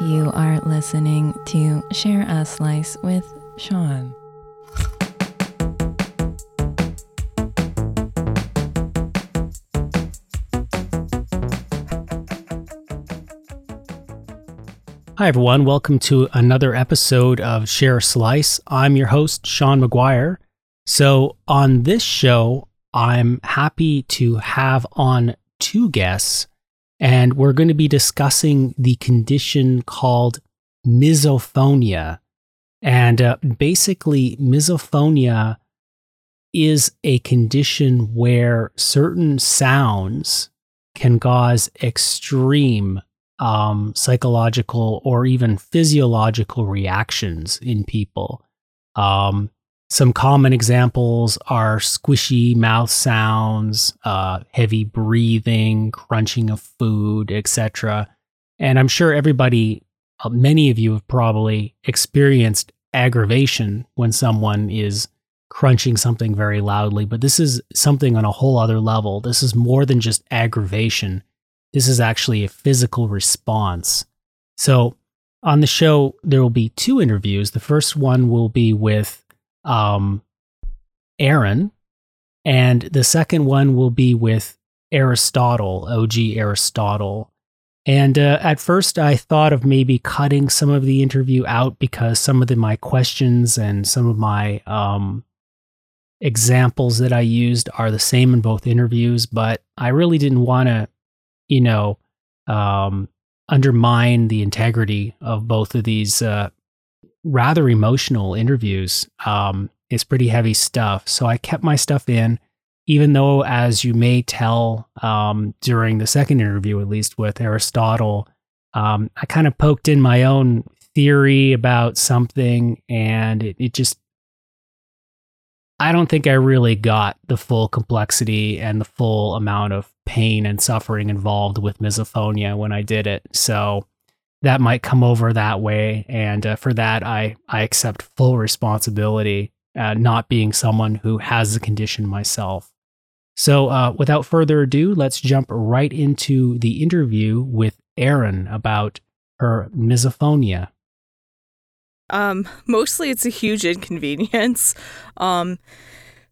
You are listening to Share a Slice with Sean. Hi, everyone. Welcome to another episode of Share a Slice. I'm your host, Sean McGuire. So, on this show, I'm happy to have on two guests, and we're going to be discussing the condition called misophonia. And uh, basically, misophonia is a condition where certain sounds can cause extreme um, psychological or even physiological reactions in people. Um, some common examples are squishy mouth sounds, uh, heavy breathing, crunching of food, etc. And I'm sure everybody, uh, many of you have probably experienced aggravation when someone is crunching something very loudly, but this is something on a whole other level. This is more than just aggravation this is actually a physical response. So, on the show, there will be two interviews. The first one will be with um, Erin, and the second one will be with Aristotle, OG Aristotle. And uh, at first, I thought of maybe cutting some of the interview out because some of the, my questions and some of my um, examples that I used are the same in both interviews. But I really didn't want to you know, um, undermine the integrity of both of these uh, rather emotional interviews. Um, it's pretty heavy stuff. So I kept my stuff in, even though, as you may tell um, during the second interview, at least with Aristotle, um, I kind of poked in my own theory about something and it, it just I don't think I really got the full complexity and the full amount of pain and suffering involved with misophonia when I did it. So that might come over that way. And uh, for that, I, I accept full responsibility, uh, not being someone who has the condition myself. So uh, without further ado, let's jump right into the interview with Erin about her misophonia. Um, mostly it's a huge inconvenience. Um,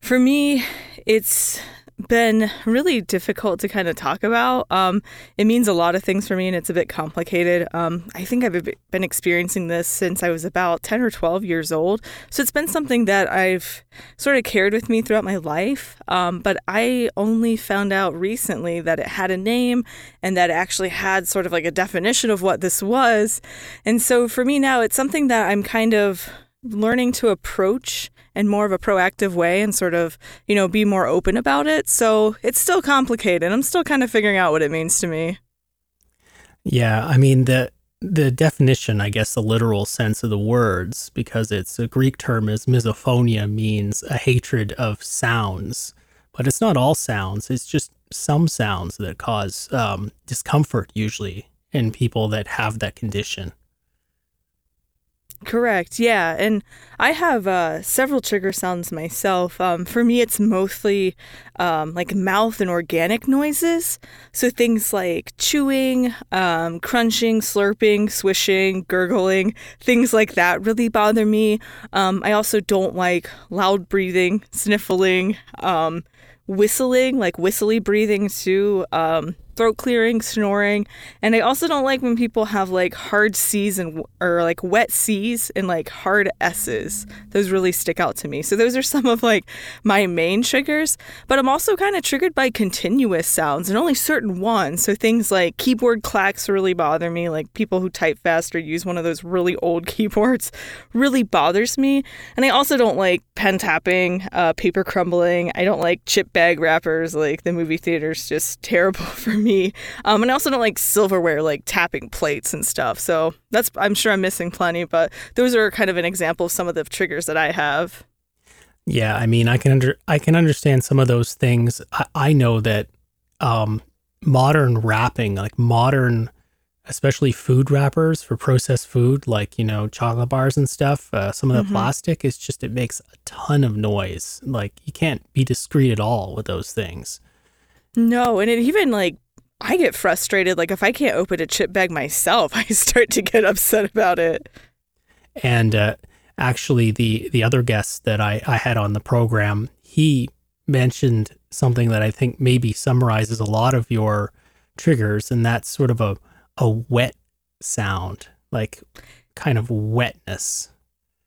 for me, it's been really difficult to kind of talk about. Um, it means a lot of things for me and it's a bit complicated. Um, I think I've been experiencing this since I was about 10 or 12 years old. So it's been something that I've sort of carried with me throughout my life. Um, but I only found out recently that it had a name and that it actually had sort of like a definition of what this was. And so for me now, it's something that I'm kind of learning to approach in more of a proactive way and sort of, you know, be more open about it. So it's still complicated. I'm still kind of figuring out what it means to me. Yeah, I mean the the definition, I guess the literal sense of the words, because it's a Greek term is misophonia means a hatred of sounds. But it's not all sounds, it's just some sounds that cause um, discomfort usually in people that have that condition. Correct. Yeah, and I have uh, several trigger sounds myself. Um, for me, it's mostly um, like mouth and organic noises. So things like chewing, um, crunching, slurping, swishing, gurgling, things like that really bother me. Um, I also don't like loud breathing, sniffling, um, whistling, like whistly breathing too. Um, throat clearing, snoring, and I also don't like when people have like hard C's and or like wet C's and like hard S's. Those really stick out to me. So those are some of like my main triggers, but I'm also kind of triggered by continuous sounds and only certain ones. So things like keyboard clacks really bother me, like people who type fast or use one of those really old keyboards really bothers me. And I also don't like pen tapping, uh, paper crumbling. I don't like chip bag wrappers like the movie theater's just terrible for me me. Um, and I also don't like silverware, like tapping plates and stuff. So that's, I'm sure I'm missing plenty, but those are kind of an example of some of the triggers that I have. Yeah, I mean, I can under I can understand some of those things. I, I know that um, modern wrapping, like modern, especially food wrappers for processed food, like you know chocolate bars and stuff. Uh, some of the mm-hmm. plastic is just it makes a ton of noise. Like you can't be discreet at all with those things. No, and it even like I get frustrated. Like if I can't open a chip bag myself, I start to get upset about it. And uh, actually, the the other guest that I, I had on the program, he mentioned something that I think maybe summarizes a lot of your triggers, and that's sort of a a wet sound, like kind of wetness.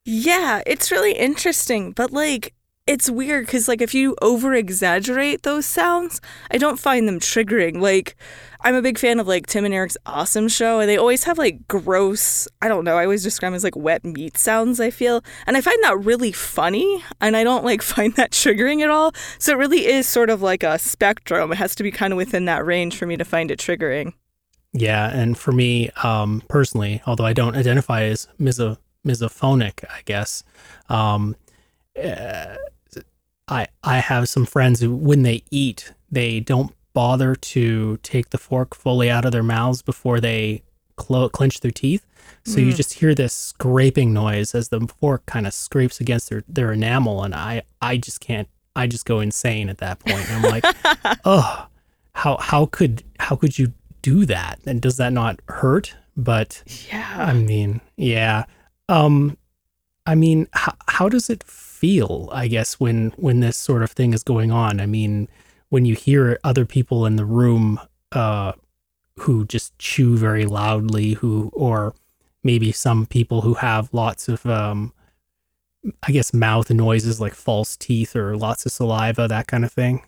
Yeah, it's really interesting, but like it's weird because like if you over exaggerate those sounds i don't find them triggering. Like i'm a big fan of like tim and eric's awesome show and they always have like gross i don't know i always describe them as like wet meat sounds i feel. And i find that really funny and i don't like find that triggering at all. So it really is sort of like a spectrum. It has to be kind of within that range for me to find it triggering. Yeah and for me um personally although i don't identify as miso- misophonic i guess um uh, I I have some friends who when they eat, they don't bother to take the fork fully out of their mouths before they clo- clench their teeth. So mm. you just hear this scraping noise as the fork kind of scrapes against their, their enamel, and I I just can't. I just go insane at that point. I'm like, oh, how how could how could you do that? And does that not hurt? But yeah, I mean, yeah. Um, I mean, how how does it feel, I guess, when when this sort of thing is going on. I mean, when you hear other people in the room uh, who just chew very loudly, who or maybe some people who have lots of um, I guess mouth noises like false teeth or lots of saliva, that kind of thing.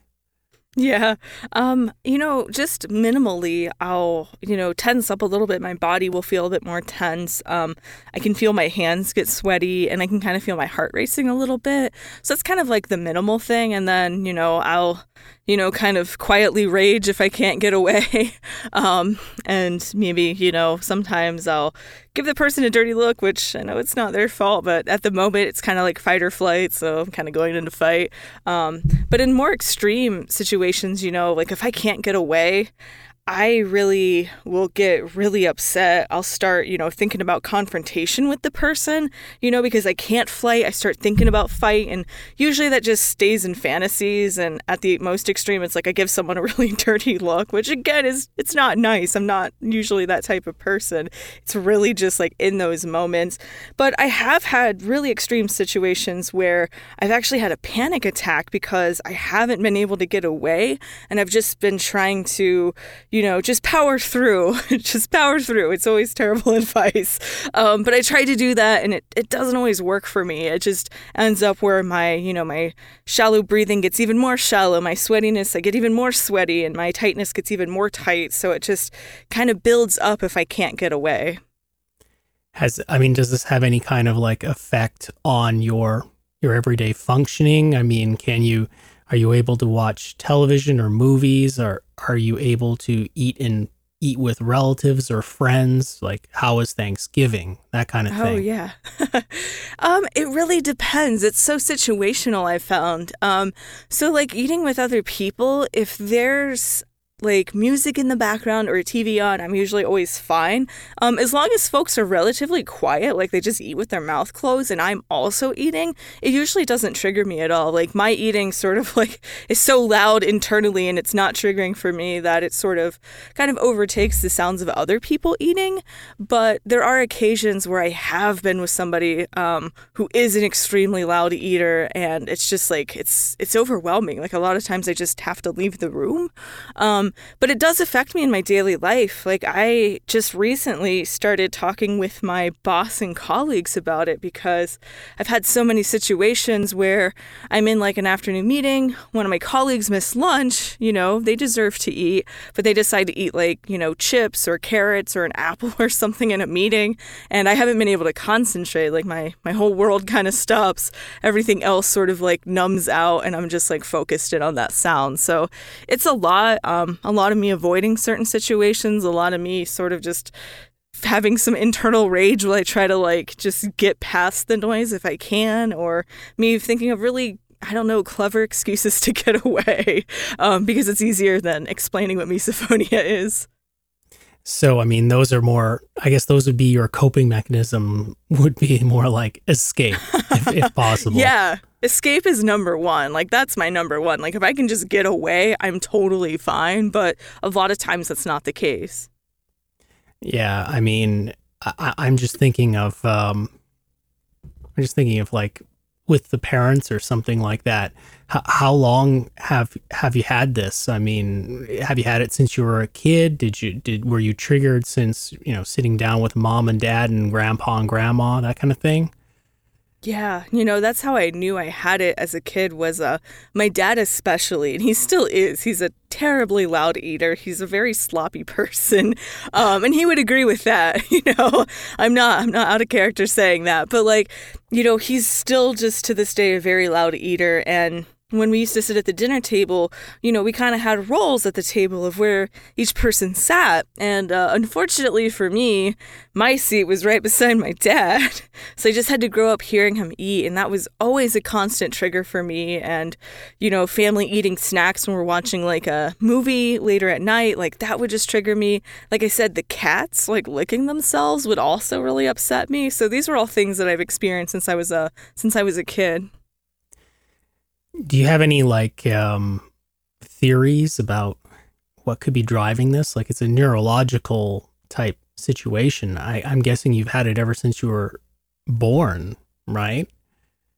Yeah. Um, you know, just minimally, I'll, you know, tense up a little bit. My body will feel a bit more tense. Um, I can feel my hands get sweaty and I can kind of feel my heart racing a little bit. So it's kind of like the minimal thing. And then, you know, I'll you know, kind of quietly rage if I can't get away. um, and maybe, you know, sometimes I'll give the person a dirty look, which I know it's not their fault, but at the moment it's kind of like fight or flight. So I'm kind of going into fight. Um, but in more extreme situations, you know, like if I can't get away, I really will get really upset. I'll start, you know, thinking about confrontation with the person, you know, because I can't fight. I start thinking about fight. And usually that just stays in fantasies. And at the most extreme, it's like I give someone a really dirty look, which again is, it's not nice. I'm not usually that type of person. It's really just like in those moments. But I have had really extreme situations where I've actually had a panic attack because I haven't been able to get away. And I've just been trying to, you you know, just power through. just power through. It's always terrible advice. Um, but I try to do that and it, it doesn't always work for me. It just ends up where my, you know, my shallow breathing gets even more shallow. My sweatiness, I get even more sweaty and my tightness gets even more tight. So it just kind of builds up if I can't get away. Has, I mean, does this have any kind of like effect on your, your everyday functioning? I mean, can you, are you able to watch television or movies or are you able to eat and eat with relatives or friends? Like how is thanksgiving? That kind of oh, thing. oh yeah. Um it really depends. It's so situational i found. Um so like eating with other people if there's like music in the background or a TV on, I'm usually always fine. Um, as long as folks are relatively quiet, like they just eat with their mouth closed and I'm also eating, it usually doesn't trigger me at all. Like my eating sort of like is so loud internally and it's not triggering for me that it sort of kind of overtakes the sounds of other people eating. But there are occasions where I have been with somebody um, who is an extremely loud eater and it's just like it's it's overwhelming. Like a lot of times I just have to leave the room. Um, but it does affect me in my daily life. Like, I just recently started talking with my boss and colleagues about it because I've had so many situations where I'm in like an afternoon meeting, one of my colleagues missed lunch, you know, they deserve to eat, but they decide to eat like, you know, chips or carrots or an apple or something in a meeting. And I haven't been able to concentrate. Like, my, my whole world kind of stops. Everything else sort of like numbs out, and I'm just like focused in on that sound. So it's a lot. Um, a lot of me avoiding certain situations, a lot of me sort of just having some internal rage while I try to like just get past the noise if I can, or me thinking of really I don't know, clever excuses to get away um, because it's easier than explaining what misophonia is. So, I mean, those are more, I guess those would be your coping mechanism, would be more like escape, if, if possible. Yeah. Escape is number one. Like that's my number one. Like if I can just get away, I'm totally fine. But a lot of times that's not the case. Yeah, I mean, I, I'm just thinking of, um, I'm just thinking of like with the parents or something like that. H- how long have have you had this? I mean, have you had it since you were a kid? Did you did were you triggered since you know sitting down with mom and dad and grandpa and grandma that kind of thing? Yeah, you know, that's how I knew I had it as a kid was uh my dad especially, and he still is. He's a terribly loud eater. He's a very sloppy person. Um and he would agree with that, you know. I'm not I'm not out of character saying that, but like, you know, he's still just to this day a very loud eater and when we used to sit at the dinner table, you know, we kind of had roles at the table of where each person sat. And uh, unfortunately for me, my seat was right beside my dad. So I just had to grow up hearing him eat. And that was always a constant trigger for me. And, you know, family eating snacks when we're watching like a movie later at night, like that would just trigger me. Like I said, the cats like licking themselves would also really upset me. So these were all things that I've experienced since I was a since I was a kid. Do you have any like um, theories about what could be driving this? Like it's a neurological type situation. I, I'm guessing you've had it ever since you were born, right?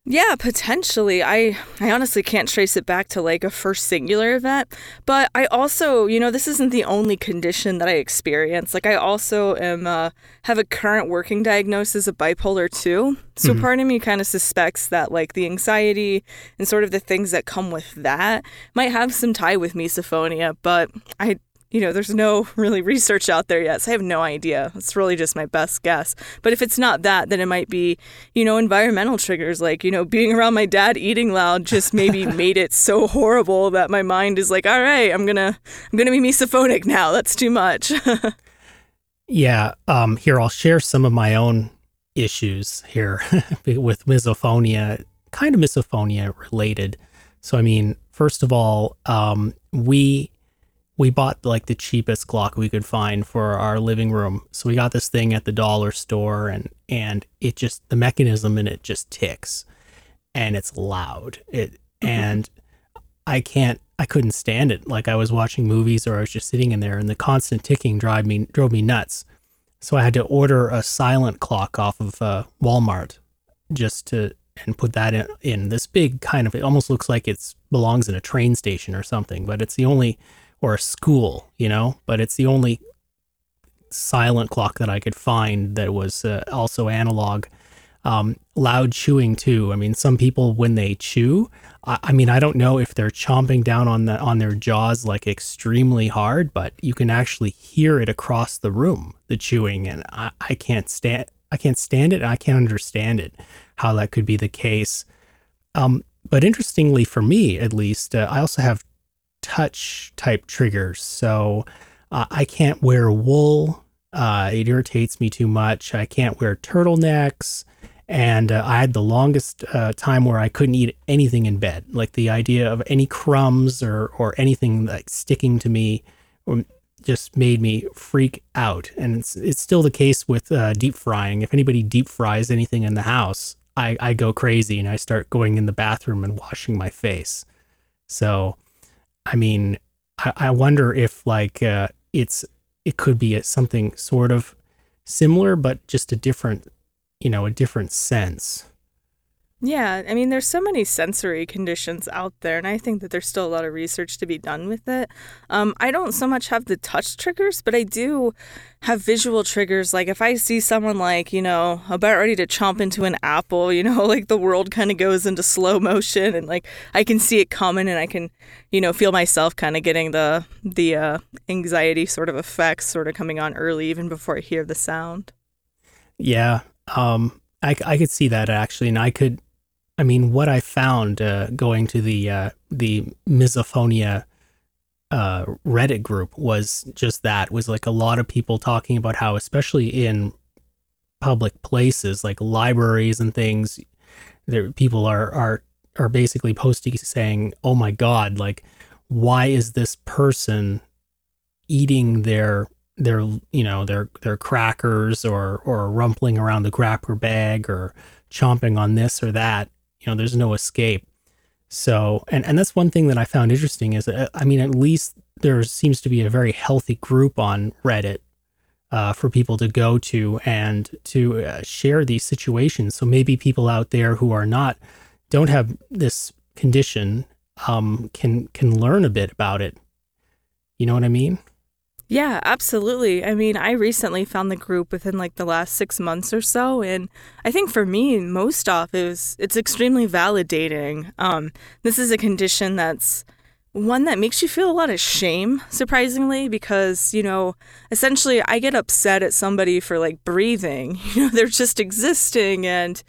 Yeah, potentially. I I honestly can't trace it back to like a first singular event, but I also, you know, this isn't the only condition that I experience. Like I also am uh, have a current working diagnosis of bipolar 2. So Mhm. part of me kind of suspects that like the anxiety and sort of the things that come with that might have some tie with misophonia, but I you know, there's no really research out there yet, so I have no idea. It's really just my best guess. But if it's not that, then it might be, you know, environmental triggers like, you know, being around my dad eating loud just maybe made it so horrible that my mind is like, all right, I'm gonna I'm gonna be misophonic now. That's too much. Yeah. Um, here, I'll share some of my own issues here with misophonia, kind of misophonia related. So, I mean, first of all, um, we we bought like the cheapest clock we could find for our living room. So we got this thing at the dollar store, and and it just the mechanism in it just ticks, and it's loud. It and I can't I couldn't stand it. Like I was watching movies or I was just sitting in there and the constant ticking drive me drove me nuts. So I had to order a silent clock off of uh, Walmart just to and put that in, in this big kind of it almost looks like it's belongs in a train station or something, but it's the only or a school, you know, but it's the only silent clock that I could find that was uh, also analog. Um, loud chewing too. I mean, some people when they chew, I, I mean, I don't know if they're chomping down on the on their jaws like extremely hard, but you can actually hear it across the room, the chewing, and I, I can't stand I can't stand it. I can't understand it how that could be the case. Um, but interestingly, for me at least, uh, I also have touch type triggers. So uh, I can't wear wool. Uh, it irritates me too much. I can't wear turtlenecks. And uh, I had the longest uh, time where I couldn't eat anything in bed. Like the idea of any crumbs or, or anything like sticking to me um, just made me freak out. And it's, it's still the case with uh, deep frying. If anybody deep fries anything in the house, I, I go crazy and I start going in the bathroom and washing my face. So, I mean, I, I wonder if like uh, it's it could be a, something sort of similar, but just a different, you know, a different sense. Yeah, I mean, there's so many sensory conditions out there, and I think that there's still a lot of research to be done with it. Um, I don't so much have the touch triggers, but I do have visual triggers. Like if I see someone like, you know, about ready to chomp into an apple, you know, like the world kind of goes into slow motion, and like I can see it coming, and I can, you know, feel myself kind of getting the the uh, anxiety sort of effects sort of coming on early, even before I hear the sound. Yeah, um, I, I could see that actually, and I could, I mean, what I found uh, going to the uh, the misophonia uh, Reddit group was just that was like a lot of people talking about how, especially in public places like libraries and things, there people are are are basically posting saying, "Oh my God, like, why is this person eating their their you know their their crackers or or rumpling around the grapper bag or chomping on this or that you know, there's no escape. So, and, and that's one thing that I found interesting is, uh, I mean, at least there seems to be a very healthy group on Reddit uh, for people to go to and to uh, share these situations. So maybe people out there who are not, don't have this condition, um, can can learn a bit about it. You know what I mean? Yeah, absolutely. I mean, I recently found the group within like the last six months or so, and I think for me, most off is it's extremely validating. Um, this is a condition that's one that makes you feel a lot of shame, surprisingly, because, you know, essentially I get upset at somebody for like breathing. You know, they're just existing and,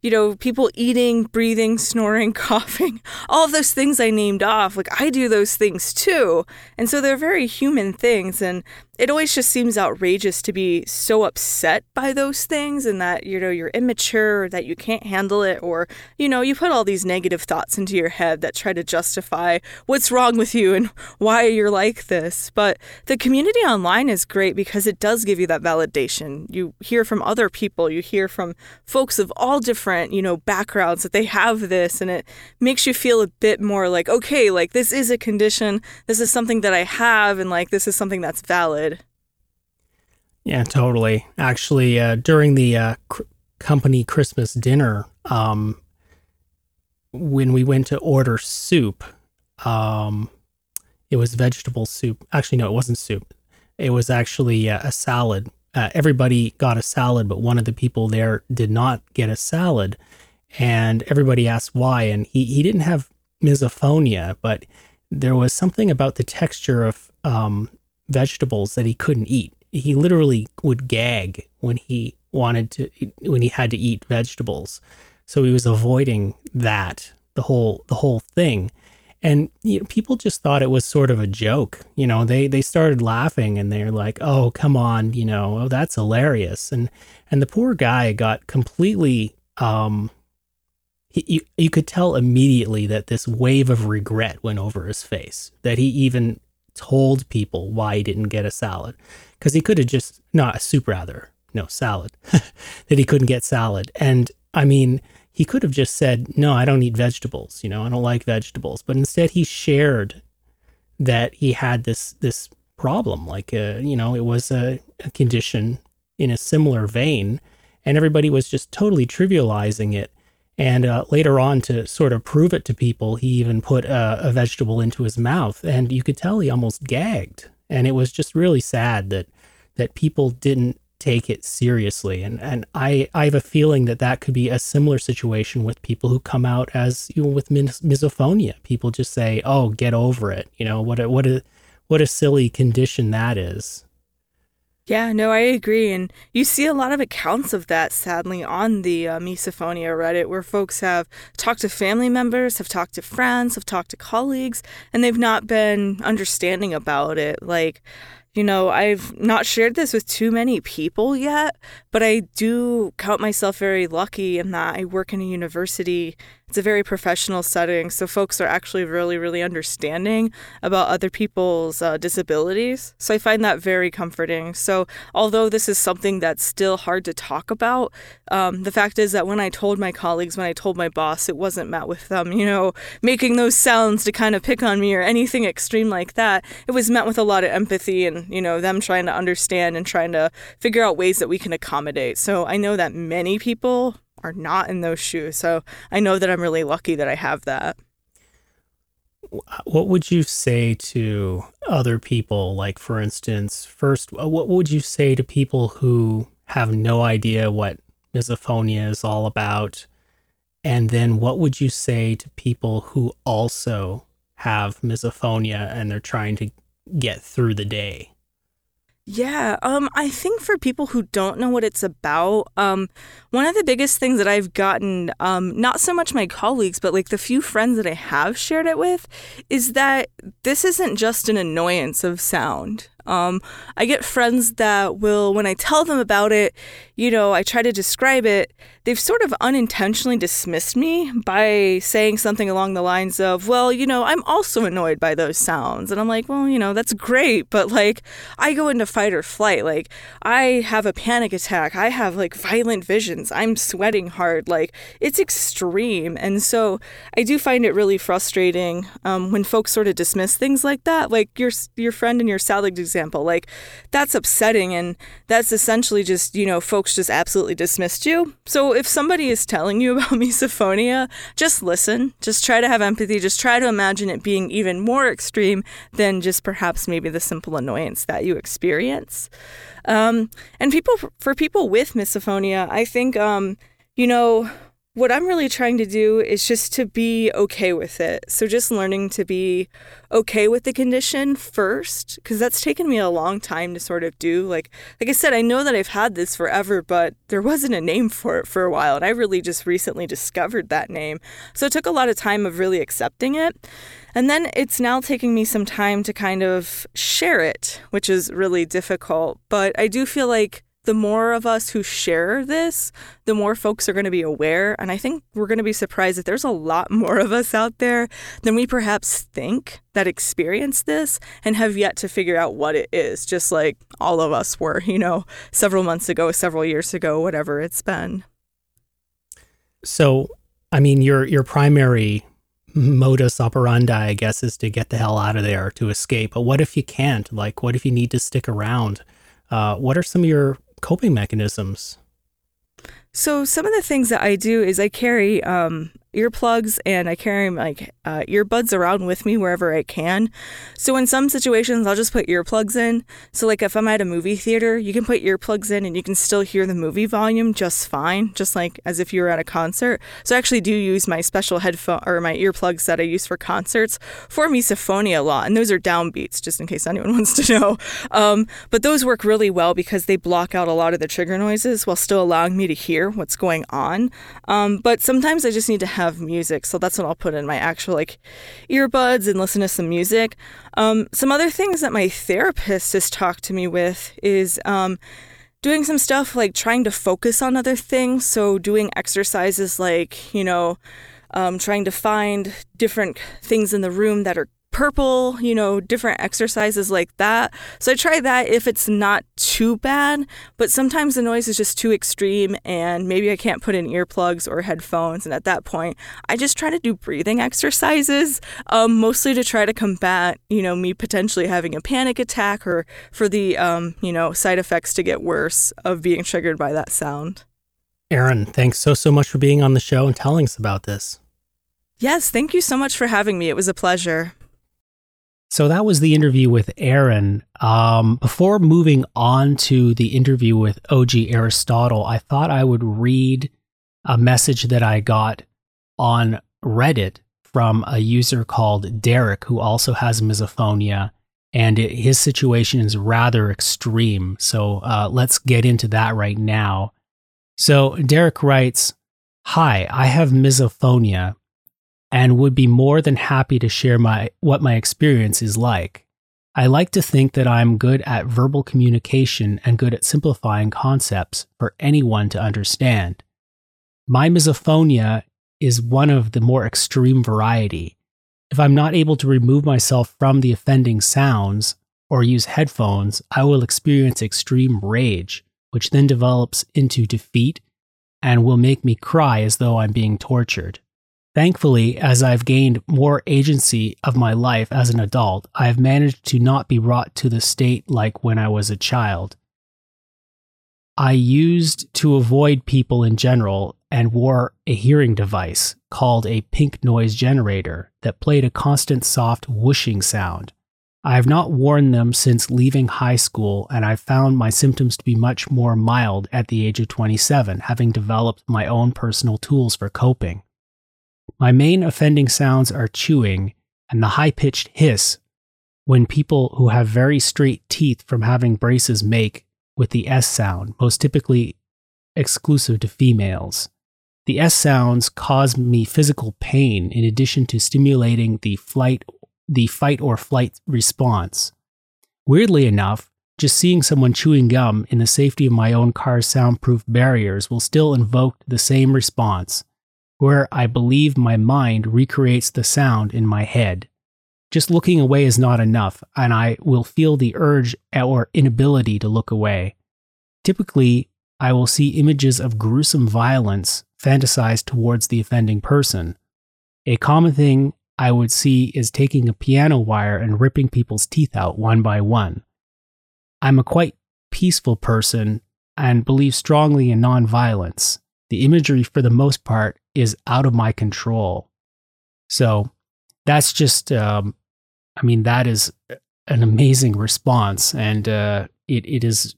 you know, people eating, breathing, snoring, coughing, all of those things I named off. Like I do those things too. And so they're very human things. And it always just seems outrageous to be so upset by those things and that you know you're immature or that you can't handle it or you know you put all these negative thoughts into your head that try to justify what's wrong with you and why you're like this. But the community online is great because it does give you that validation. You hear from other people. You hear from folks of all different you know backgrounds that they have this and it makes you feel a bit more like okay like this is a condition. This is something that I have and like this is something that's valid yeah, totally. Actually, uh, during the uh, cr- company Christmas dinner, um, when we went to order soup, um, it was vegetable soup. Actually, no, it wasn't soup. It was actually uh, a salad. Uh, everybody got a salad, but one of the people there did not get a salad. And everybody asked why. And he, he didn't have misophonia, but there was something about the texture of um, vegetables that he couldn't eat he literally would gag when he wanted to when he had to eat vegetables. So he was avoiding that the whole the whole thing. And you know, people just thought it was sort of a joke. You know, they they started laughing and they're like, "Oh, come on, you know, oh, that's hilarious." And and the poor guy got completely um he, you, you could tell immediately that this wave of regret went over his face that he even told people why he didn't get a salad. Because he could have just not a soup rather no salad that he couldn't get salad. And i mean he could have just said no i don't eat vegetables you know i don't like vegetables. But instead he shared that he had this this problem like uh, you know it was a, a condition in a similar vein and everybody was just totally trivializing it and uh, later on, to sort of prove it to people, he even put a, a, vegetable into his mouth, and you could tell he almost gagged. And it was just really sad that that people didn't take it seriously. And and I I have a feeling that that could be a similar situation with people who come out as you know with mis- misophonia. People just say, "Oh, get over it." You know what a what a what a silly condition that is. Yeah, no, I agree. And you see a lot of accounts of that, sadly, on the uh, Misophonia Reddit, where folks have talked to family members, have talked to friends, have talked to colleagues, and they've not been understanding about it. Like, you know, I've not shared this with too many people yet, but I do count myself very lucky in that I work in a university it's a very professional setting, so folks are actually really, really understanding about other people's uh, disabilities. So I find that very comforting. So, although this is something that's still hard to talk about, um, the fact is that when I told my colleagues, when I told my boss, it wasn't met with them, you know, making those sounds to kind of pick on me or anything extreme like that. It was met with a lot of empathy and, you know, them trying to understand and trying to figure out ways that we can accommodate. So I know that many people are not in those shoes. So I know that I'm really lucky that I have that. What would you say to other people? Like, for instance, first, what would you say to people who have no idea what misophonia is all about? And then what would you say to people who also have misophonia and they're trying to get through the day? Yeah, um, I think for people who don't know what it's about, um, one of the biggest things that I've gotten, um, not so much my colleagues, but like the few friends that I have shared it with, is that this isn't just an annoyance of sound. Um, I get friends that will, when I tell them about it, you know, I try to describe it, they've sort of unintentionally dismissed me by saying something along the lines of, well, you know, I'm also annoyed by those sounds. And I'm like, well, you know, that's great, but like, I go into fight or flight. Like, I have a panic attack. I have like violent visions. I'm sweating hard. Like, it's extreme. And so I do find it really frustrating um, when folks sort of dismiss things like that. Like your, your friend and your salad example, like, that's upsetting. And that's essentially just, you know, folks just absolutely dismissed you. So if somebody is telling you about misophonia, just listen. Just try to have empathy. Just try to imagine it being even more extreme than just perhaps maybe the simple annoyance that you experience. Um, and people, for people with misophonia, I think, um, you know, what I'm really trying to do is just to be okay with it. So just learning to be okay with the condition first because that's taken me a long time to sort of do. Like like I said, I know that I've had this forever, but there wasn't a name for it for a while and I really just recently discovered that name. So it took a lot of time of really accepting it. And then it's now taking me some time to kind of share it, which is really difficult, but I do feel like the more of us who share this, the more folks are going to be aware. And I think we're going to be surprised that there's a lot more of us out there than we perhaps think that experience this and have yet to figure out what it is, just like all of us were, you know, several months ago, several years ago, whatever it's been. So, I mean, your your primary modus operandi, I guess, is to get the hell out of there to escape. But what if you can't? Like, what if you need to stick around? Uh, what are some of your coping mechanisms? So some of the things that I do is I carry um, earplugs and I carry like uh, earbuds around with me wherever I can. So in some situations, I'll just put earplugs in. So like if I'm at a movie theater, you can put earplugs in and you can still hear the movie volume just fine, just like as if you were at a concert. So I actually do use my special headphone or my earplugs that I use for concerts for misophonia a lot, and those are downbeats, just in case anyone wants to know. Um, but those work really well because they block out a lot of the trigger noises while still allowing me to hear what's going on. Um, but sometimes I just need to have music. So that's what I'll put in my actual like earbuds and listen to some music. Um, some other things that my therapist has talked to me with is um, doing some stuff like trying to focus on other things. So doing exercises like, you know, um, trying to find different things in the room that are purple, you know, different exercises like that. So I try that if it's not too bad, but sometimes the noise is just too extreme and maybe I can't put in earplugs or headphones. And at that point, I just try to do breathing exercises, um, mostly to try to combat, you know, me potentially having a panic attack or for the, um, you know, side effects to get worse of being triggered by that sound. Erin, thanks so, so much for being on the show and telling us about this. Yes, thank you so much for having me. It was a pleasure. So that was the interview with Erin. Um, before moving on to the interview with OG Aristotle, I thought I would read a message that I got on Reddit from a user called Derrick, who also has misophonia, and it, his situation is rather extreme. So uh, let's get into that right now. So Derrick writes Hi, I have misophonia and would be more than happy to share my what my experience is like. I like to think that I'm good at verbal communication and good at simplifying concepts for anyone to understand. My misophonia is one of the more extreme variety. If I'm not able to remove myself from the offending sounds or use headphones, I will experience extreme rage, which then develops into defeat and will make me cry as though I'm being tortured. Thankfully, as I've gained more agency of my life as an adult, I have managed to not be brought to the state like when I was a child. I used to avoid people in general and wore a hearing device called a pink noise generator that played a constant soft whooshing sound. I have not worn them since leaving high school, and I've found my symptoms to be much more mild at the age of 27, having developed my own personal tools for coping. My main offending sounds are chewing and the high pitched hiss when people who have very straight teeth from having braces make with the S sound, most typically exclusive to females. The S sounds cause me physical pain in addition to stimulating the flight the fight or flight response. Weirdly enough, just seeing someone chewing gum in the safety of my own car's soundproof barriers will still invoke the same response, where I believe my mind recreates the sound in my head. Just looking away is not enough, and I will feel the urge or inability to look away. Typically, I will see images of gruesome violence fantasized towards the offending person. A common thing I would see is taking a piano wire and ripping people's teeth out one by one. I'm a quite peaceful person and believe strongly in nonviolence. The imagery, for the most part, is out of my control. So that's just, um, I mean, that is an amazing response. And uh, it, it is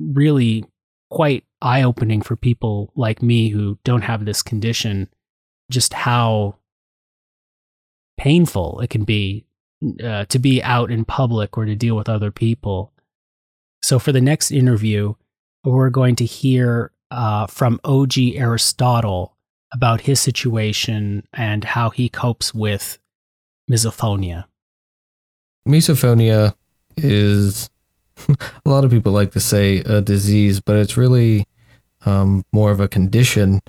really quite eye opening for people like me who don't have this condition, just how painful it can be uh, to be out in public or to deal with other people. So, for the next interview, we're going to hear uh, from OG Aristotle about his situation and how he copes with misophonia. Misophonia is a lot of people like to say a disease, but it's really um, more of a condition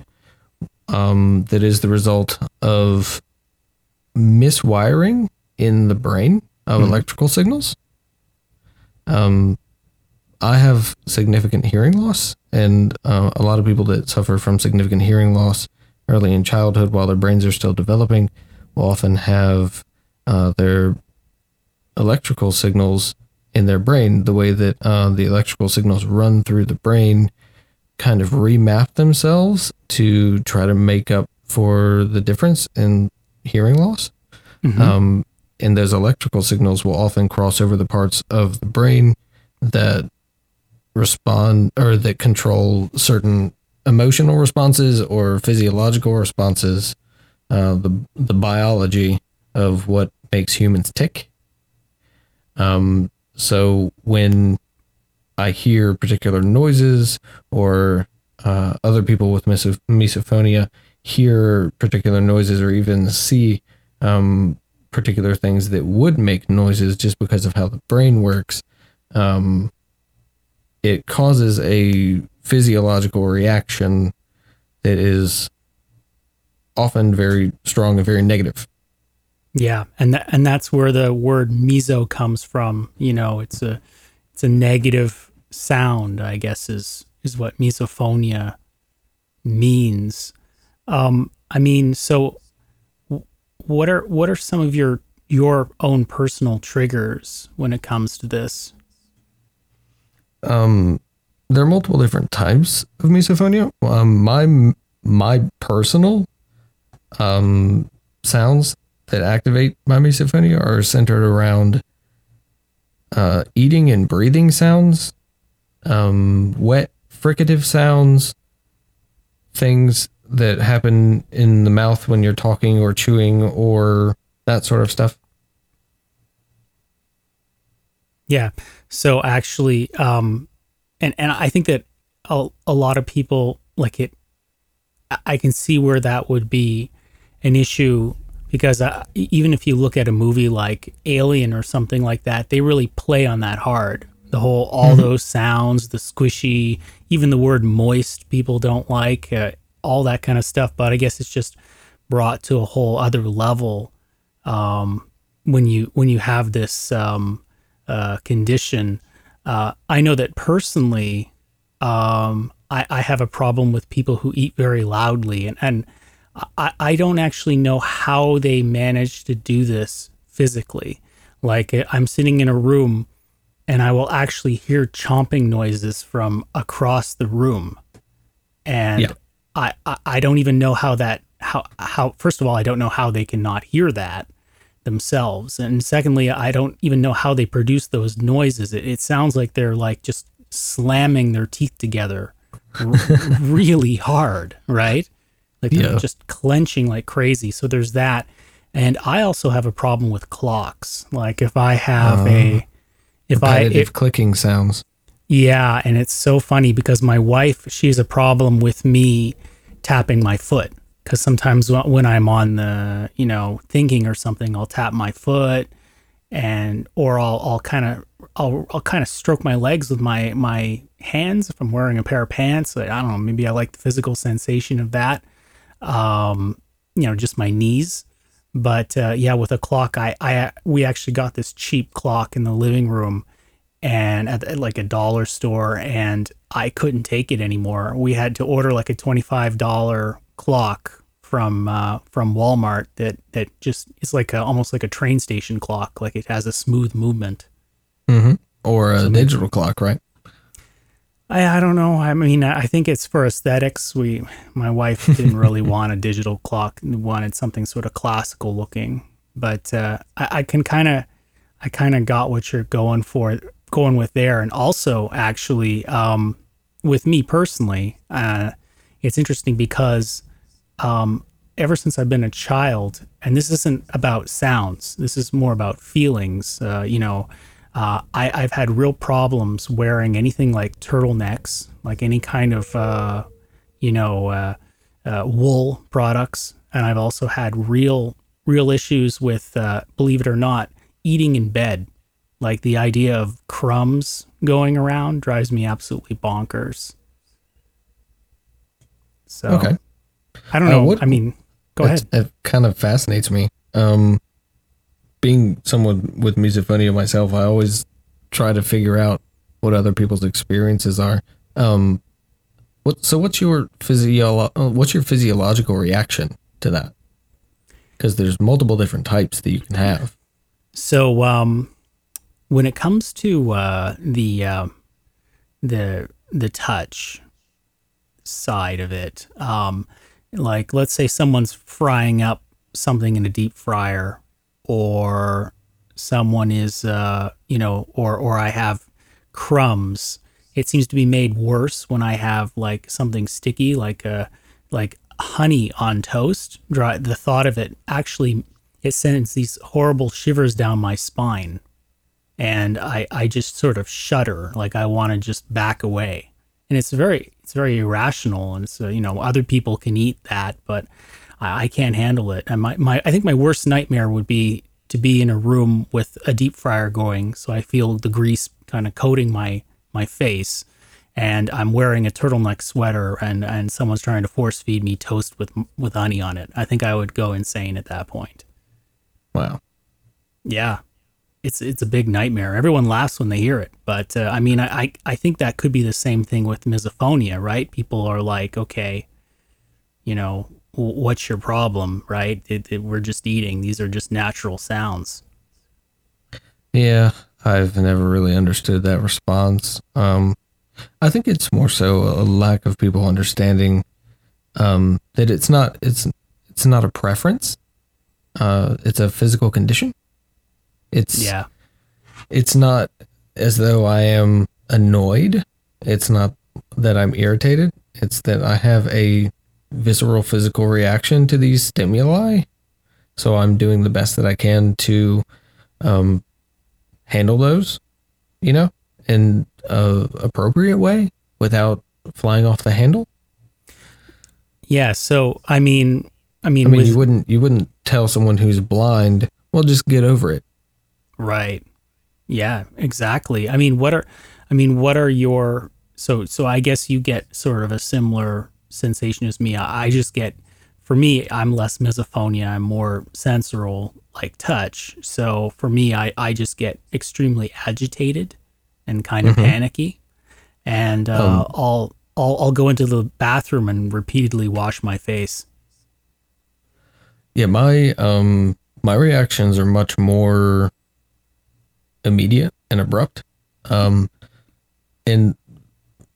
um, that is the result of miswiring in the brain of mm electrical signals. Um, I have significant hearing loss, and uh, a lot of people that suffer from significant hearing loss early in childhood while their brains are still developing will often have uh, their electrical signals in their brain, the way that uh, the electrical signals run through the brain, kind of remap themselves to try to make up for the difference in hearing loss. Mm-hmm. Um, and those electrical signals will often cross over the parts of the brain that respond or that control certain emotional responses or physiological responses, uh, the the biology of what makes humans tick. Um, so when I hear particular noises or uh, other people with misophonia hear particular noises or even see um, particular things that would make noises just because of how the brain works, um, it causes a physiological reaction that is often very strong and very negative. Yeah, and th- and that's where the word miso comes from. You know, it's a it's a negative sound. I guess is is what misophonia means. Um, I mean, so what are what are some of your your own personal triggers when it comes to this? Um, there are multiple different types of misophonia. Um, my my personal um sounds that activate my misophonia are centered around uh, eating and breathing sounds, um, wet fricative sounds, things that happen in the mouth when you're talking or chewing or that sort of stuff. Yeah. So actually, um, and and I think that a, a lot of people like it. I can see where that would be an issue because uh, even if you look at a movie like Alien or something like that, they really play on that hard. The whole, all mm-hmm. those sounds, the squishy, even the word moist, people don't like, uh, all that kind of stuff. But I guess it's just brought to a whole other level um, when you when you have this um, uh, condition. Uh, I know that personally, um, I, I have a problem with people who eat very loudly, and and I, I don't actually know how they manage to do this physically. Like I'm sitting in a room and I will actually hear chomping noises from across the room. And yeah. I, I, I don't even know how that how how first of all I don't know how they cannot hear that themselves. And secondly, I don't even know how they produce those noises. It, it sounds like they're like just slamming their teeth together r- really hard, right? Like they're yeah. just clenching like crazy. So there's that. And I also have a problem with clocks. Like if I have uh, a if I if clicking sounds. Yeah, and it's so funny because my wife, she has a problem with me tapping my foot because sometimes when I'm on the, you know, thinking or something, I'll tap my foot and or I'll I'll kind of I'll I'll kind of stroke my legs with my my hands if I'm wearing a pair of pants. I don't know, maybe I like the physical sensation of that. Um, you know, just my knees. But uh, yeah, with a clock, I I we actually got this cheap clock in the living room, and at, at like a dollar store, and I couldn't take it anymore. We had to order like a twenty five dollar clock from uh, from Walmart that that just is like a, almost like a train station clock. Like it has a smooth movement. Mm-hmm. Or a digital clock, right? I, I don't know. I mean, I think it's for aesthetics. We, my wife didn't really want a digital clock. Wanted something sort of classical looking. But uh, I, I can kind of, I kind of got what you're going for, going with there. And also, actually, um, with me personally, uh, it's interesting because um, ever since I've been a child, and this isn't about sounds. This is more about feelings. Uh, you know uh, I, I've had real problems wearing anything like turtlenecks, like any kind of, uh, you know, uh, uh wool products. And I've also had real, real issues with, uh, believe it or not, eating in bed. Like the idea of crumbs going around drives me absolutely bonkers. So, okay. I don't know. What, I mean, go ahead. It kind of fascinates me. Um, being someone with misophonia myself, I always try to figure out what other people's experiences are. Um, what so what's your physio uh, what's your physiological reaction to that? Because there's multiple different types that you can have. So um, when it comes to uh, the uh, the the touch side of it, um, like let's say someone's frying up something in a deep fryer or someone is uh, you know or or I have crumbs. It seems to be made worse when I have like something sticky like a uh, like honey on toast. Dry the thought of it actually it sends these horrible shivers down my spine. And I I just sort of shudder like I want to just back away. And it's very it's very irrational and so you know other people can eat that but I, I can't handle it. And my, my, I think my worst nightmare would be to be in a room with a deep fryer going, so I feel the grease kind of coating my my face, and I'm wearing a turtleneck sweater, and and someone's trying to force feed me toast with with honey on it. I think I would go insane at that point. Wow. Yeah, it's it's a big nightmare. Everyone laughs when they hear it, but uh, I mean, I I think that could be the same thing with misophonia, right? People are like, okay, you know, what's your problem, right? It, it, we're just eating. These are just natural sounds. Yeah, I've never really understood that response. Um, I think it's more so a lack of people understanding um, that it's not it's it's not a preference. Uh, it's a physical condition. It's yeah. It's not as though I am annoyed. It's not that I'm irritated. It's that I have a visceral physical reaction to these stimuli. So I'm doing the best that I can to um, handle those, you know, in a appropriate way without flying off the handle. Yeah. So I mean, I mean, I mean, with, you wouldn't you wouldn't tell someone who's blind, well, just get over it. Right. Yeah. Exactly. I mean, what are, I mean, what are your so so I guess you get sort of a similar sensation as me. I just get, for me, I'm less misophonia. I'm more sensorial, like touch. So for me, I, I just get extremely agitated and kind of mm-hmm. panicky. And uh, um, I'll, I'll, I'll go into the bathroom and repeatedly wash my face. Yeah, my um my reactions are much more immediate and abrupt, um, and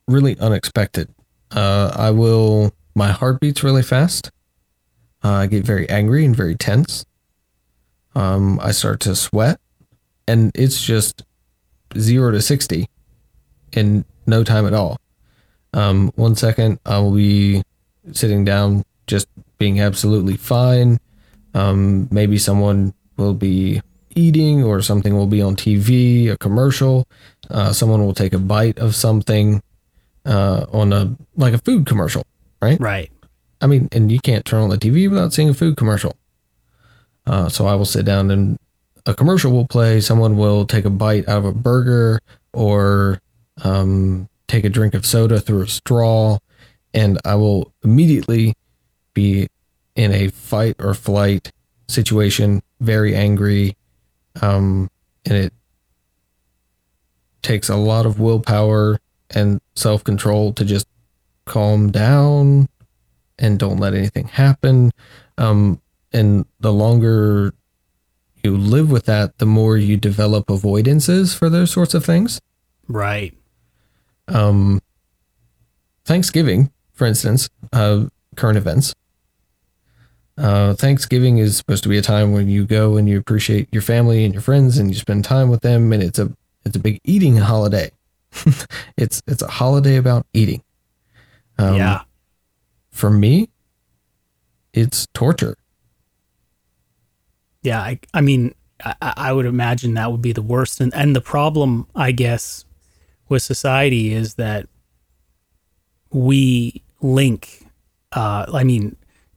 really unexpected. Uh, I will. My heart beats really fast. Uh, I get very angry and very tense. Um, I start to sweat, and it's just zero to sixty in no time at all. Um, one second I will be sitting down, just being absolutely fine. Um, maybe someone will be eating, or something will be on TV, a commercial. Uh, someone will take a bite of something uh, on a like a food commercial, right? Right. I mean, and you can't turn on the TV without seeing a food commercial. Uh, so I will sit down and a commercial will play, someone will take a bite out of a burger or um, take a drink of soda through a straw, and I will immediately be in a fight or flight situation, very angry, um, and it takes a lot of willpower and self control to just calm down and don't let anything happen. Um, and the longer you live with that, the more you develop avoidances for those sorts of things. Right. Um, Thanksgiving, for instance, uh, current events. Uh, Thanksgiving is supposed to be a time when you go and you appreciate your family and your friends and you spend time with them, and it's a it's a big eating holiday. it's it's a holiday about eating. Um, yeah. For me, it's torture. Yeah. I, I mean, I, I would imagine that would be the worst. And, and the problem, I guess, with society is that we link, uh, I mean,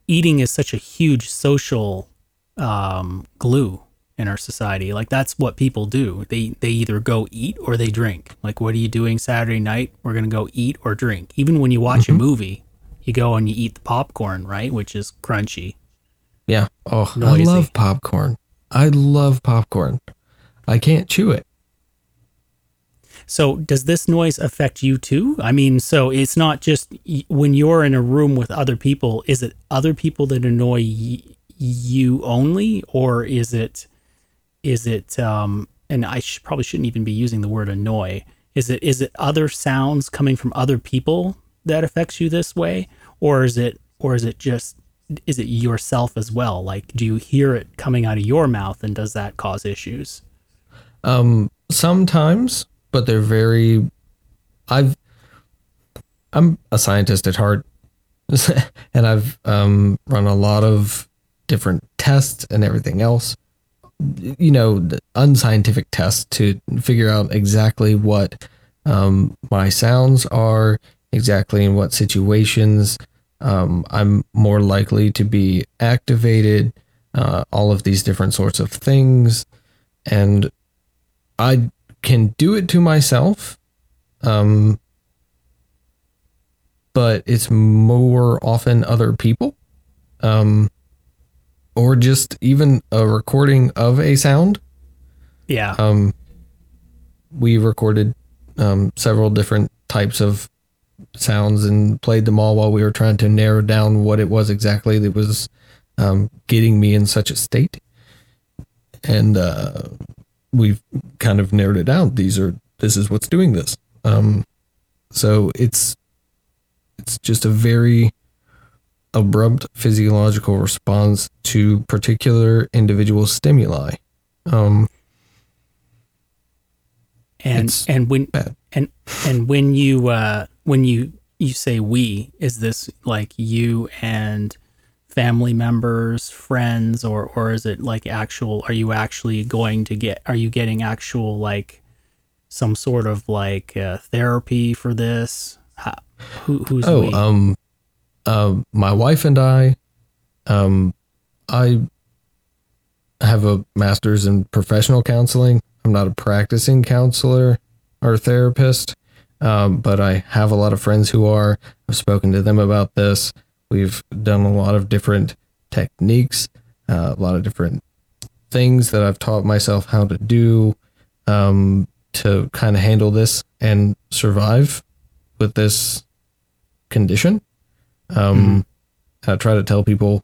eating is such a huge social um, glue in our society. Like that's what people do. They they either go eat or they drink. Like what are you doing Saturday night? We're gonna go eat or drink. Even when you watch Mm-hmm. a movie, you go and you eat the popcorn, right? Which is crunchy. Yeah. Oh, Noisy. I love popcorn. I love popcorn. I can't chew it. So does this noise affect you too? I mean, so it's not just when you're in a room with other people. Is it other people that annoy y- you only, or is it is it? Um, and I sh- probably shouldn't even be using the word annoy. Is it is it other sounds coming from other people that affects you this way, or is it or is it just is it yourself as well? Like, do you hear it coming out of your mouth, and does that cause issues? Um, sometimes, but they're very. I've. I'm a scientist at heart, and I've um, run a lot of different tests and everything else. You know, unscientific tests to figure out exactly what um, my sounds are, exactly in what situations um, I'm more likely to be activated. Uh, all of these different sorts of things, and I can do it to myself. Um, but it's more often other people. Um, or just even a recording of a sound. Yeah. Um, we recorded um, several different types of sounds and played them all while we were trying to narrow down what it was exactly that was um, getting me in such a state. And uh, we've kind of narrowed it down. These are this is what's doing this. Um, so it's it's just a very abrupt physiological response to particular individual stimuli. Um, and and when bad. and and when you uh when you you say we is this like you and family members friends or or is it like actual are you actually going to get are you getting actual like some sort of like uh, therapy for this How, who who's Oh, we um, uh, my wife and I, um, I have a master's in professional counseling. I'm not a practicing counselor or therapist, um, but I have a lot of friends who are. I've spoken to them about this. We've done a lot of different techniques, uh, a lot of different things that I've taught myself how to do um, to kind of handle this and survive with this condition. Um, I try to tell people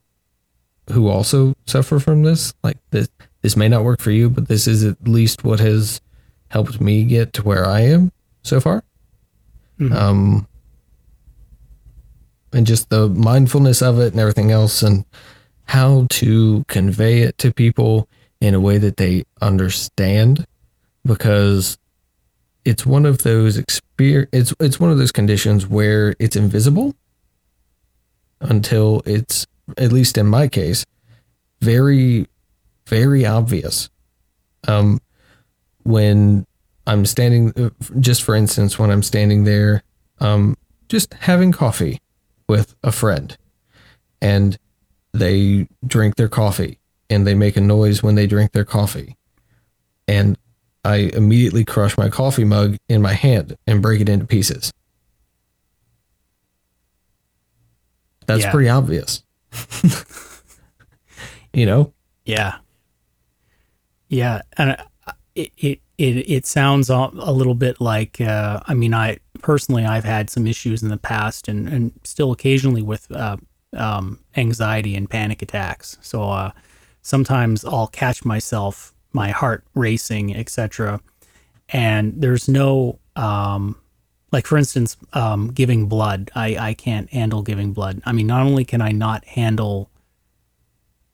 who also suffer from this, like this, this may not work for you, but this is at least what has helped me get to where I am so far. Mhm. Um, and just the mindfulness of it and everything else, and how to convey it to people in a way that they understand, because it's one of those exper- it's it's one of those conditions where it's invisible until it's at least in my case very very obvious. Um when i'm standing uh, just for instance when i'm standing there um just having coffee with a friend and they drink their coffee and they make a noise when they drink their coffee and I immediately crush my coffee mug in my hand and break it into pieces. That's Yeah. pretty obvious. you know? Yeah. Yeah, and uh, it it it, it sounds a a little bit like uh, I mean I personally I've had some issues in the past and and still occasionally with uh, um, anxiety and panic attacks. So uh, sometimes I'll catch myself, my heart racing, etc. And there's no um, like for instance, um, giving blood. I I can't handle giving blood. I mean, not only can I not handle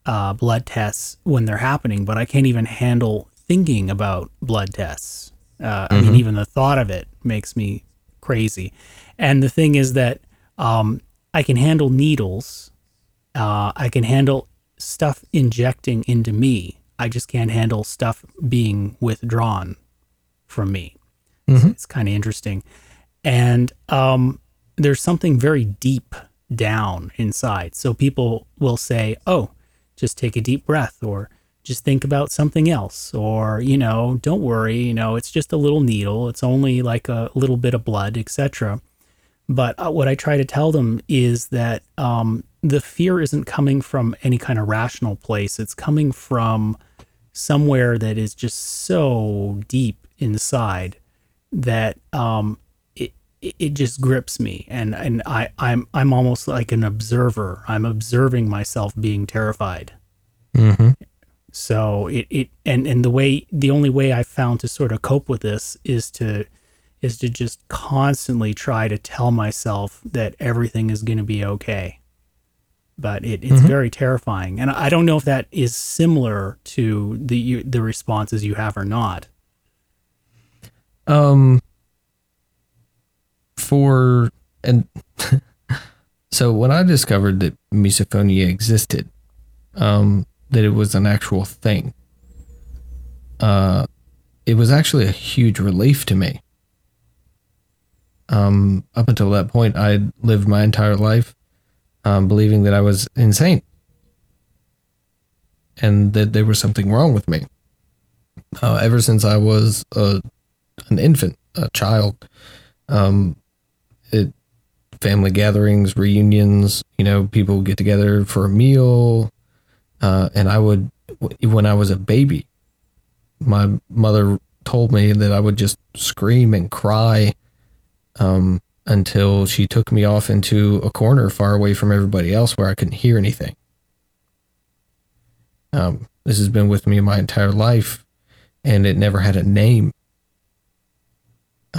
uh, blood tests when they're happening, but I can't even handle thinking about blood tests. Uh, I mean, even the thought of it makes me crazy. And the thing is that um, I can handle needles. Uh, I can handle stuff injecting into me. I just can't handle stuff being withdrawn from me. So it's kind of interesting. And um, there's something very deep down inside. So people will say, oh, just take a deep breath or just think about something else or you know don't worry you know it's just a little needle it's only like a little bit of blood etc but uh, what i try to tell them is that um, the fear isn't coming from any kind of rational place it's coming from somewhere that is just so deep inside that um, it it just grips me and and I I'm I'm almost like an observer. I'm observing myself being terrified. Mm-hmm. So it, it and and the way the only way I found to sort of cope with this is to is to just constantly try to tell myself that everything is going to be okay. But it, it's very terrifying, and I don't know if that is similar to the you, the responses you have or not. Um, for and so when I discovered that misophonia existed, um, that it was an actual thing, uh, it was actually a huge relief to me. Um, up until that point, I would lived my entire life um, believing that I was insane and that there was something wrong with me. Uh, ever since I was a an infant, a child. Um, it family gatherings, reunions, you know, people get together for a meal. Uh, and I would, when I was a baby, my mother told me that I would just scream and cry um, until she took me off into a corner far away from everybody else where I couldn't hear anything. Um, this has been with me my entire life, and it never had a name.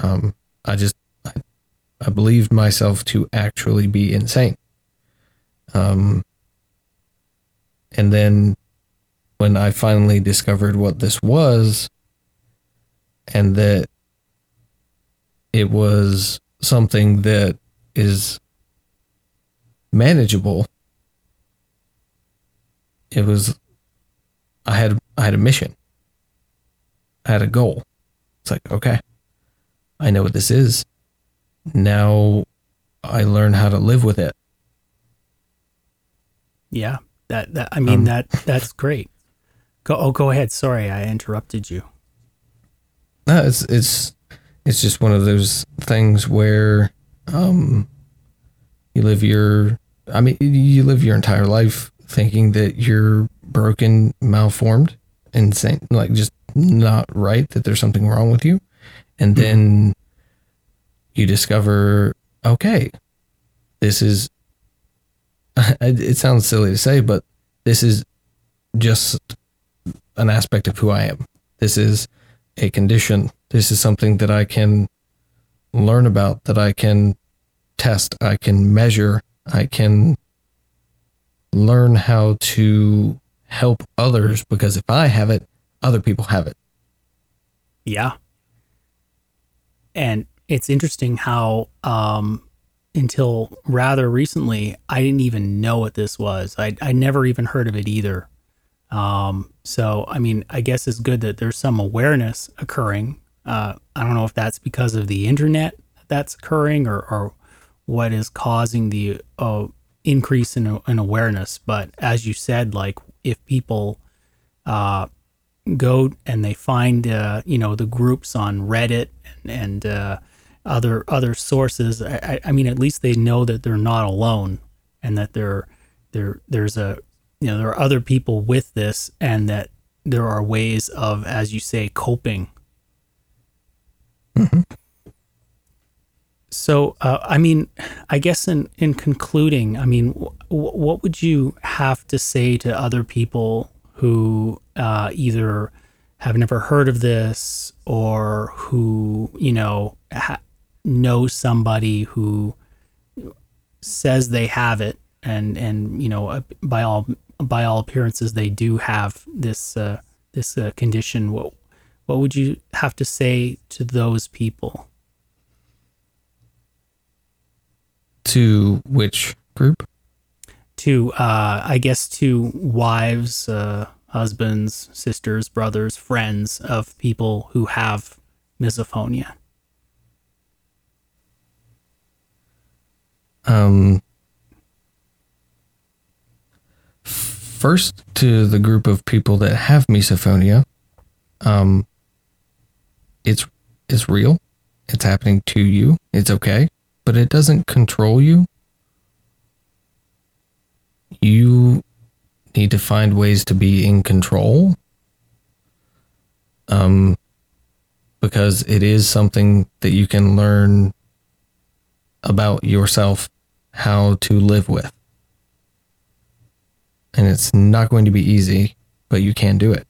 Um, I just I, I believed myself to actually be insane. Um, and then when I finally discovered what this was, and that it was something that is manageable, it was I had I had a mission. I had a goal. It's like, okay, I know what this is. Now I learn how to live with it. Yeah, that that I mean Um, that that's great. Go oh go ahead. Sorry, I interrupted you. No, it's it's it's just one of those things where um you live your I mean you live your entire life thinking that you're broken, malformed, insane, like just not right, that there's something wrong with you. And then you discover, okay, this is it sounds silly to say, but this is just an aspect of who I am. This is a condition. This is something that I can learn about, that I can test, I can measure, I can learn how to help others because if I have it, other people have it. Yeah. And it's interesting how um until rather recently I didn't even know what this was. I I never even heard of it either. Um so I mean, I guess it's good that there's some awareness occurring. Uh I don't know if that's because of the internet that's occurring or or what is causing the uh, increase in, in awareness, but as you said like if people uh go and they find uh, you know the groups on Reddit and, and uh, other other sources, I, I mean, at least they know that they're not alone and that there there there's a you know there are other people with this and that there are ways of, as you say, coping. Mm-hmm. So, uh, I mean, I guess in, in concluding, I mean, w- what would you have to say to other people who uh, either have never heard of this or who, you know, ha- know somebody who says they have it and, and, you know, uh, by all, by all appearances, they do have this, uh, this uh, condition. What, what would you have to say to those people? To which group? to uh, I guess to wives, uh, husbands, sisters, brothers, friends of people who have misophonia. Um, first, to the group of people that have misophonia, um, it's it's real. It's happening to you. It's okay, but it doesn't control you. You need to find ways to be in control. Um, because it is something that you can learn about yourself how to live with. And it's not going to be easy, but you can do it.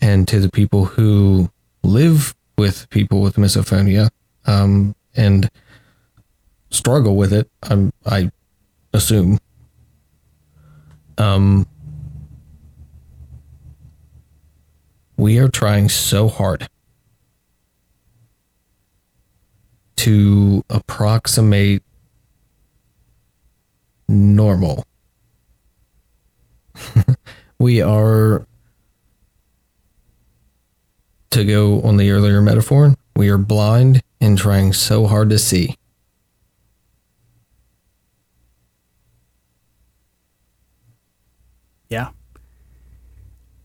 And to the people who live with people with misophonia um, and struggle with it, I'm, I assume. Um, we are trying so hard to approximate normal. we are, to go on the earlier metaphor, we are blind and trying so hard to see. Yeah.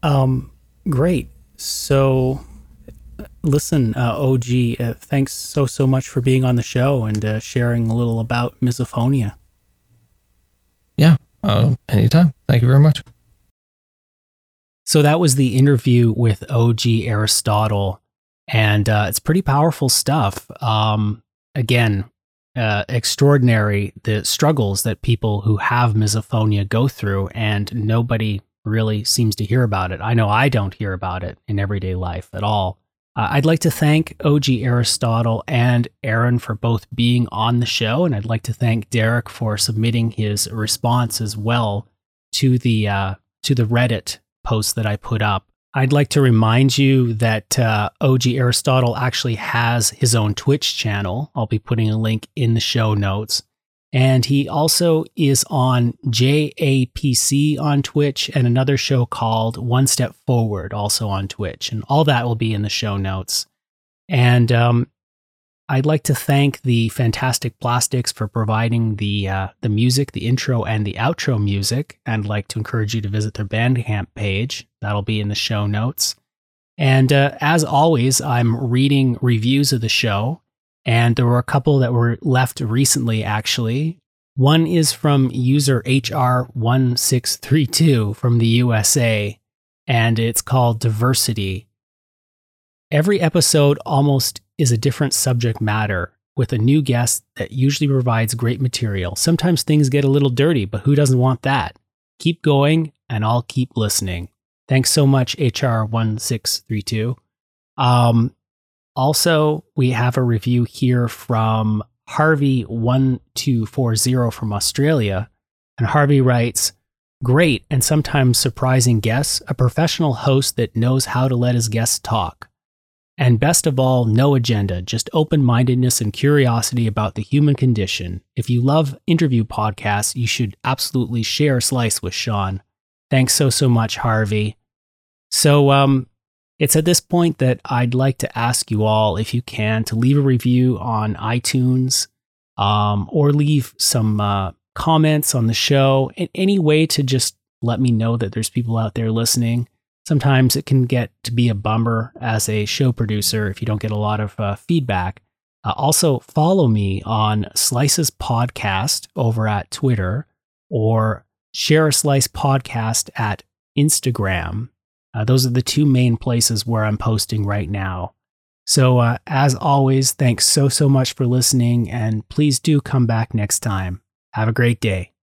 Um, great. So, listen, uh, OG, uh, thanks so, so much for being on the show and uh, sharing a little about misophonia. Yeah, uh, anytime. Thank you very much. So, that was the interview with OG Aristotle, and uh, it's pretty powerful stuff. Um, again, uh, extraordinary the struggles that people who have misophonia go through, and nobody really seems to hear about it. I know I don't hear about it in everyday life at all. Uh, I'd like to thank OG Aristotle and Erin for both being on the show, and I'd like to thank Derrick for submitting his response as well to the uh, to the Reddit post that I put up. I'd like to remind you that uh, OG Aristotle actually has his own Twitch channel. I'll be putting a link in the show notes. And he also is on JAPC on Twitch and another show called One Step Forward, also on Twitch. And all that will be in the show notes. And um, I'd like to thank the Fantastic Plastics for providing the uh, the music, the intro and the outro music. And I'd like to encourage you to visit their Bandcamp page. That'll be in the show notes. And uh, as always, I'm reading reviews of the show and there were a couple that were left recently, actually. One is from user HR1632 from the USA, and it's called Diversity. Every episode almost is a different subject matter with a new guest that usually provides great material. Sometimes things get a little dirty, but who doesn't want that? Keep going, and I'll keep listening. Thanks so much, HR1632. Um, also, we have a review here from Harvey1240 from Australia. And Harvey writes Great and sometimes surprising guests, a professional host that knows how to let his guests talk. And best of all, no agenda, just open mindedness and curiosity about the human condition. If you love interview podcasts, you should absolutely share a slice with Sean. Thanks so, so much, Harvey. So, um, it's at this point that I'd like to ask you all, if you can, to leave a review on iTunes um, or leave some uh, comments on the show in any way to just let me know that there's people out there listening. sometimes it can get to be a bummer as a show producer if you don't get a lot of uh, feedback. Uh, also, follow me on Slices Podcast over at Twitter or Share a Slice Podcast at Instagram. Uh, those are the two main places where I'm posting right now. So, uh, as always, thanks so, so much for listening, and please do come back next time. Have a great day.